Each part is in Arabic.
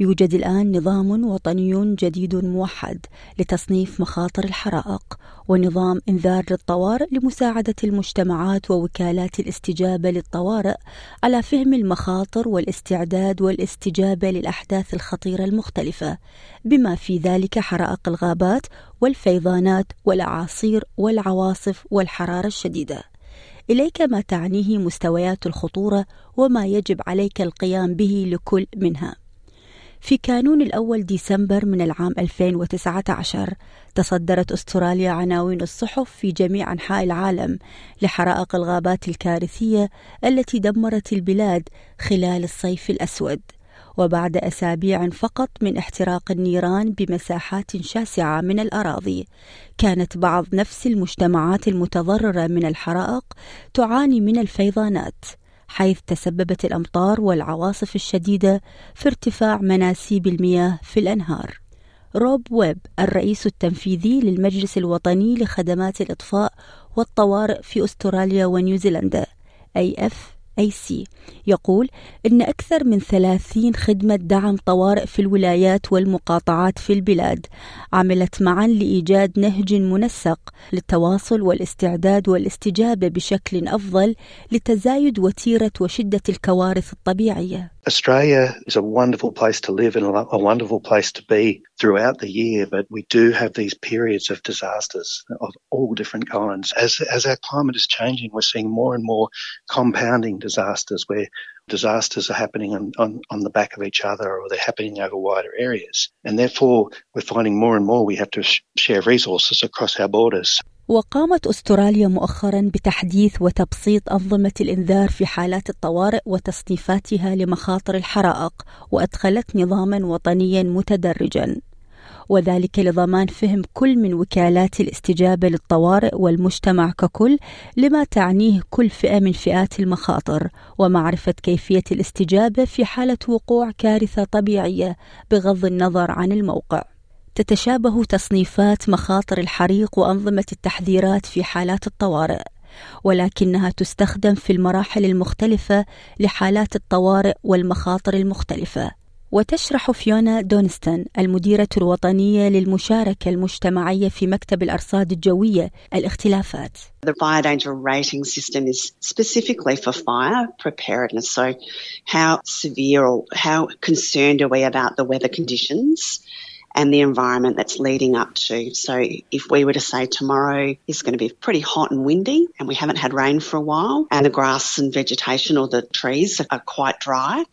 يوجد الآن نظام وطني جديد موحد لتصنيف مخاطر الحرائق ونظام إنذار للطوارئ لمساعدة المجتمعات ووكالات الاستجابة للطوارئ على فهم المخاطر والاستعداد والاستجابة للأحداث الخطيرة المختلفة بما في ذلك حرائق الغابات والفيضانات والأعاصير والعواصف والحرارة الشديدة. إليك ما تعنيه مستويات الخطورة وما يجب عليك القيام به لكل منها. في كانون الأول ديسمبر من العام 2019 تصدرت أستراليا عناوين الصحف في جميع أنحاء العالم لحرائق الغابات الكارثية التي دمرت البلاد خلال الصيف الأسود. وبعد أسابيع فقط من احتراق النيران بمساحات شاسعة من الأراضي كانت بعض نفس المجتمعات المتضررة من الحرائق تعاني من الفيضانات. حيث تسببت الأمطار والعواصف الشديدة في ارتفاع مناسيب المياه في الأنهار. روب ويب الرئيس التنفيذي للمجلس الوطني لخدمات الإطفاء والطوارئ في أستراليا ونيوزيلندا AFAC يقول إن أكثر من ثلاثين خدمة دعم طوارئ في الولايات والمقاطعات في البلاد عملت معا لإيجاد نهج منسق للتواصل والاستعداد والاستجابة بشكل أفضل لتزايد وتيرة وشدة الكوارث الطبيعية. Australia is a wonderful place to live and a wonderful place to be throughout the year, but we do have these periods of disasters of all different kinds. As, as our climate is changing, we're seeing more and more compounding disasters where disasters are happening on, on, on the back of each other or they're happening over wider areas. And therefore, we're finding more and more we have to sh- share resources across our borders. وقامت أستراليا مؤخرا بتحديث وتبسيط أنظمة الإنذار في حالات الطوارئ وتصنيفاتها لمخاطر الحرائق وأدخلت نظاما وطنيا متدرجا. وذلك لضمان فهم كل من وكالات الاستجابة للطوارئ والمجتمع ككل لما تعنيه كل فئة من فئات المخاطر ومعرفة كيفية الاستجابة في حالة وقوع كارثة طبيعية بغض النظر عن الموقع. تتشابه تصنيفات مخاطر الحريق وأنظمة التحذيرات في حالات الطوارئ ولكنها تستخدم في المراحل المختلفة لحالات الطوارئ والمخاطر المختلفة وتشرح فيونا دونستون المديرة الوطنية للمشاركة المجتمعية في مكتب الأرصاد الجوية الاختلافات. The fire danger rating system is specifically for fire preparedness. So how severe or how concerned are we about the weather conditions? And the environment that's leading up to. So if we were to say tomorrow is going to be pretty hot and windy and we haven't had rain for a while and the grass and vegetation or the trees are quite dry,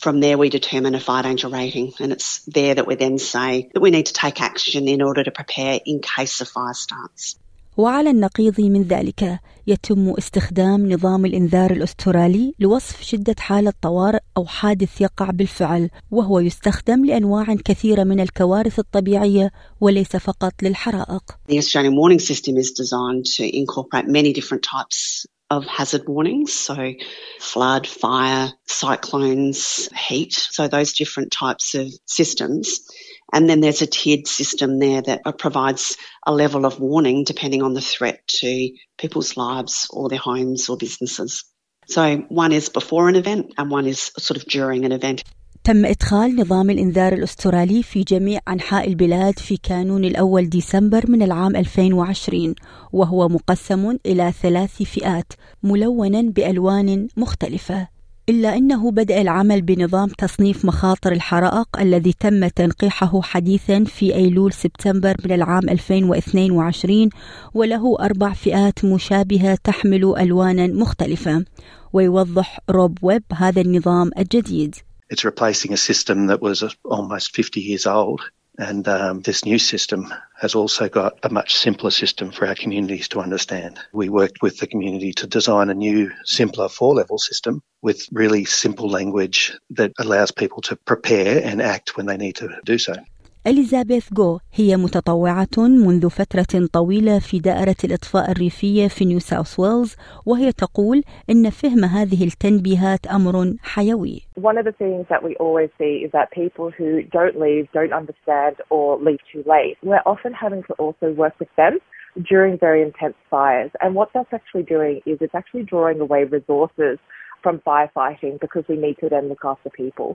from there we determine a fire danger rating and it's there that we then say that we need to take action in order to prepare in case a fire starts. وعلى النقيض من ذلك يتم استخدام نظام الإنذار الأسترالي لوصف شدة حالة طوارئ أو حادث يقع بالفعل وهو يستخدم لأنواع كثيرة من الكوارث الطبيعية وليس فقط للحرائق. The Australian warning system is designed to incorporate many different types of hazard warnings. So flood, fire, cyclones, heat. So those different types of systems. And then there's a tiered system there that provides a level of warning depending on the threat to people's lives or their homes or businesses. So one is before an event and one is sort of during an event. تم إدخال نظام الإنذار الأسترالي في جميع أنحاء البلاد في كانون الأول ديسمبر من العام 2020 وهو مقسم إلى ثلاث فئات ملونا بألوان مختلفة إلا أنه بدأ العمل بنظام تصنيف مخاطر الحرائق الذي تم تنقيحه حديثا في أيلول سبتمبر من العام 2022 وله أربع فئات مشابهة تحمل ألوانا مختلفة ويوضح روب ويب هذا النظام الجديد It's replacing a system that was almost 50 years old. And um, this new system has also got a much simpler system for our communities to understand. We worked with the community to design a new, simpler four level system with really simple language that allows people to prepare and act when they need to do so. إليزابيث جو هي متطوعة منذ فترة طويلة في دائرة الإطفاء الريفية في نيو ساوث ويلز وهي تقول إن فهم هذه التنبيهات أمر حيوي. One of the things that we always see is that people who don't leave, don't understand or leave too late. We're often having to also work with them during very intense fires. And what that's actually doing is it's actually drawing away resources from firefighting because we need to then look after people.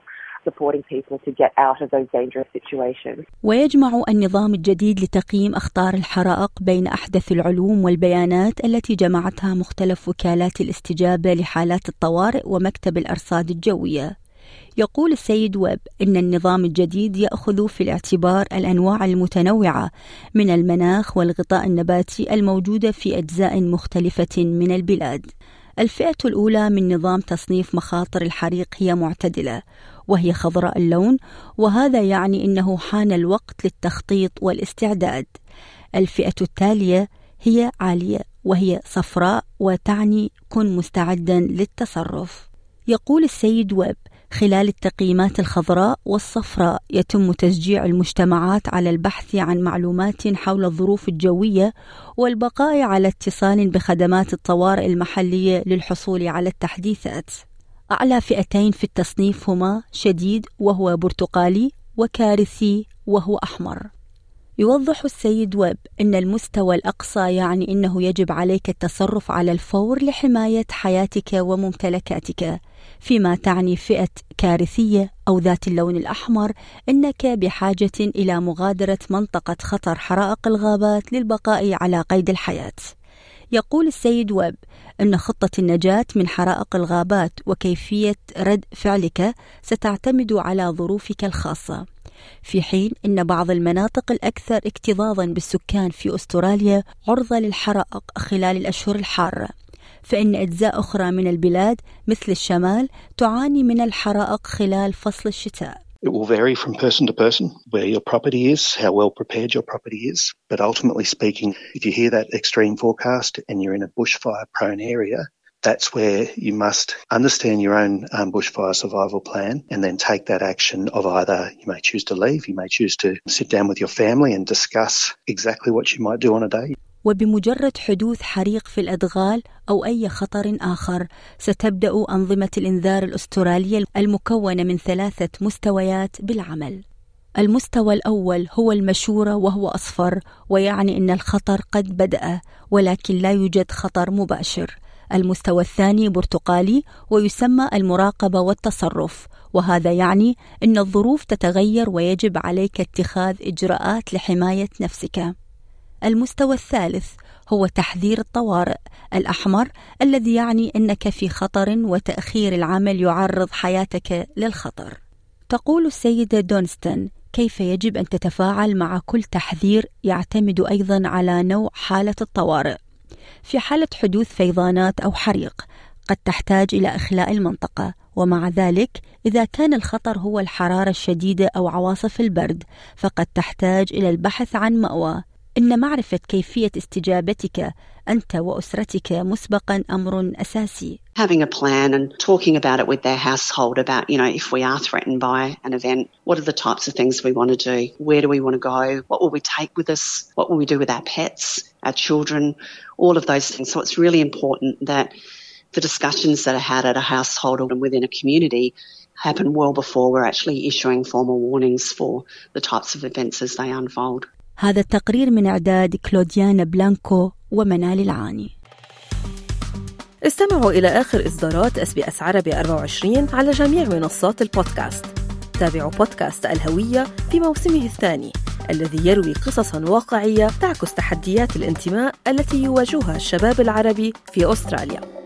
supporting people to get out of those dangerous situations. ويجمع النظام الجديد لتقييم أخطار الحرائق بين أحدث العلوم والبيانات التي جمعتها مختلف وكالات الاستجابة لحالات الطوارئ ومكتب الأرصاد الجوية. يقول السيد ويب إن النظام الجديد يأخذ في الاعتبار الأنواع المتنوعة من المناخ والغطاء النباتي الموجودة في أجزاء مختلفة من البلاد. الفئة الأولى من نظام تصنيف مخاطر الحريق هي معتدلة وهي خضراء اللون وهذا يعني إنه حان الوقت للتخطيط والاستعداد. الفئة التالية هي عالية وهي صفراء وتعني كن مستعدا للتصرف. يقول السيد ويب خلال التقييمات الخضراء والصفراء يتم تشجيع المجتمعات على البحث عن معلومات حول الظروف الجوية والبقاء على اتصال بخدمات الطوارئ المحلية للحصول على التحديثات. أعلى فئتين في التصنيف هما شديد وهو برتقالي وكارثي وهو أحمر. يوضح السيد ويب أن المستوى الأقصى يعني أنه يجب عليك التصرف على الفور لحماية حياتك وممتلكاتك فيما تعني فئة كارثية أو ذات اللون الأحمر أنك بحاجة إلى مغادرة منطقة خطر حرائق الغابات للبقاء على قيد الحياة. يقول السيد ويب أن خطة النجاة من حرائق الغابات وكيفية رد فعلك ستعتمد على ظروفك الخاصة. في حين أن بعض المناطق الأكثر اكتظاظا بالسكان في أستراليا عرضة للحرائق خلال الأشهر الحارة فإن أجزاء أخرى من البلاد مثل الشمال تعاني من الحرائق خلال فصل الشتاء It will vary from person to person where your property is, how well prepared your property is. But ultimately speaking, if you hear that extreme forecast and you're in a bushfire prone area, that's where you must understand your own um, bushfire survival plan and then take that action of either you may choose to leave, you may choose to sit down with your family and discuss exactly what you might do on a day. وبمجرد حدوث حريق في الأدغال أو أي خطر آخر ستبدأ أنظمة الإنذار الأسترالية المكونة من ثلاثة مستويات بالعمل المستوى الأول هو المشورة وهو أصفر ويعني أن الخطر قد بدأ ولكن لا يوجد خطر مباشر المستوى الثاني برتقالي ويسمى المراقبة والتصرف وهذا يعني أن الظروف تتغير ويجب عليك اتخاذ إجراءات لحماية نفسك. المستوى الثالث هو تحذير الطوارئ الأحمر الذي يعني أنك في خطر وتأخير العمل يعرض حياتك للخطر. تقول السيدة دونستون كيف يجب أن تتفاعل مع كل تحذير يعتمد أيضا على نوع حالة الطوارئ؟ في حالة حدوث فيضانات أو حريق قد تحتاج إلى إخلاء المنطقة ومع ذلك إذا كان الخطر هو الحرارة الشديدة أو عواصف البرد فقد تحتاج إلى البحث عن مأوى إن معرفة كيفية استجابتك أنت وأسرتك مسبقا أمر أساسي. Having a plan and talking about it with their household about, you know, if we are threatened by an event, what are the types of things we want to do? Where do we want to go? What will we take with us? What will we do with our pets, our children? All of those things. So it's really important that the discussions that are had at a household and within a community happen well before we're actually issuing formal warnings for the types of events as they unfold. هذا التقرير من إعداد كلوديانا بلانكو ومنال العاني استمعوا إلى آخر إصدارات اس بي اس عربي 24 على جميع منصات البودكاست تابعوا بودكاست الهوية في موسمه الثاني الذي يروي قصصا واقعية تعكس تحديات الانتماء التي يواجهها الشباب العربي في أستراليا.